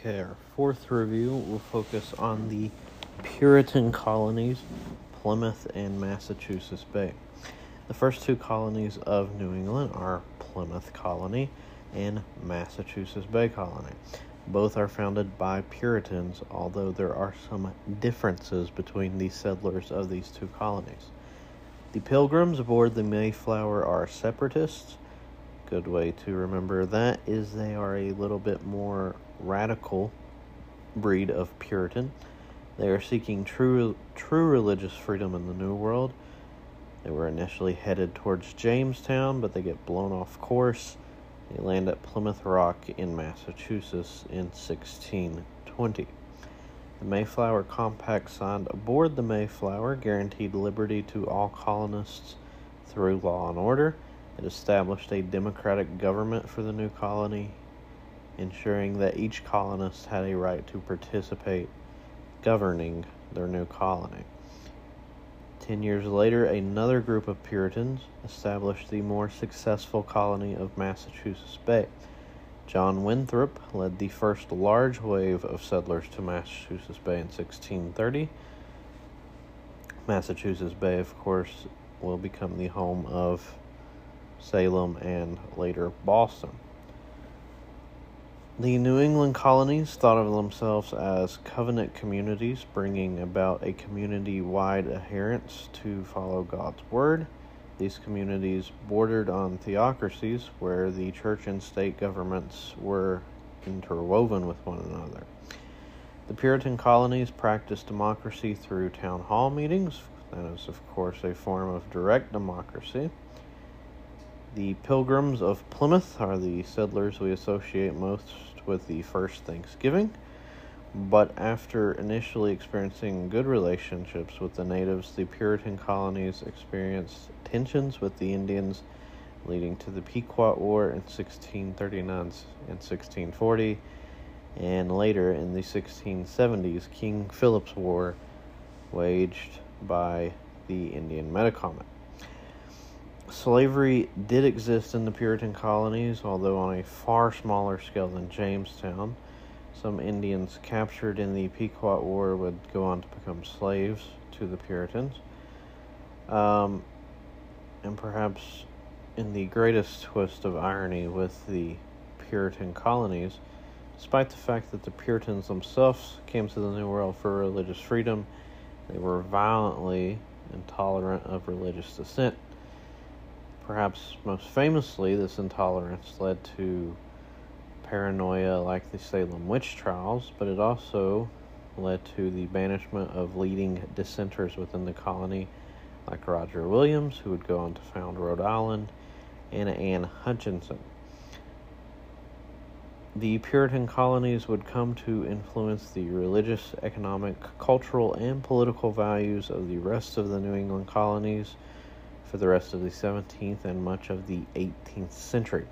Okay, our fourth review will focus on the Puritan colonies, Plymouth and Massachusetts Bay. The first two colonies of New England are Plymouth Colony and Massachusetts Bay Colony. Both are founded by Puritans, although there are some differences between the settlers of these two colonies. The pilgrims aboard the Mayflower are separatists. Good way to remember that is they are a little bit more radical breed of Puritan. They are seeking true true religious freedom in the New World. They were initially headed towards Jamestown, but they get blown off course. They land at Plymouth Rock in Massachusetts in 1620. The Mayflower Compact signed aboard the Mayflower guaranteed liberty to all colonists through law and order. It established a democratic government for the new colony ensuring that each colonist had a right to participate governing their new colony. Ten years later, another group of Puritans established the more successful colony of Massachusetts Bay. John Winthrop led the first large wave of settlers to Massachusetts Bay in 1630. Massachusetts Bay, of course, will become the home of Salem and later Boston. The New England colonies thought of themselves as covenant communities, bringing about a community wide adherence to follow God's word. These communities bordered on theocracies where the church and state governments were interwoven with one another. The Puritan colonies practiced democracy through town hall meetings. That is, of course, a form of direct democracy. The Pilgrims of Plymouth are the settlers we associate most with the first Thanksgiving, but after initially experiencing good relationships with the natives, the Puritan colonies experienced tensions with the Indians, leading to the Pequot War in 1639 and 1640, and later in the 1670s, King Philip's War, waged by the Indian Metacomet. Slavery did exist in the Puritan colonies, although on a far smaller scale than Jamestown. Some Indians captured in the Pequot War would go on to become slaves to the Puritans. Um, and perhaps in the greatest twist of irony with the Puritan colonies, despite the fact that the Puritans themselves came to the New World for religious freedom, they were violently intolerant of religious dissent Perhaps most famously, this intolerance led to paranoia like the Salem witch trials, but it also led to the banishment of leading dissenters within the colony, like Roger Williams, who would go on to found Rhode Island, and Anne Hutchinson. The Puritan colonies would come to influence the religious, economic, cultural, and political values of the rest of the New England colonies for the rest of the 17th and much of the 18th century.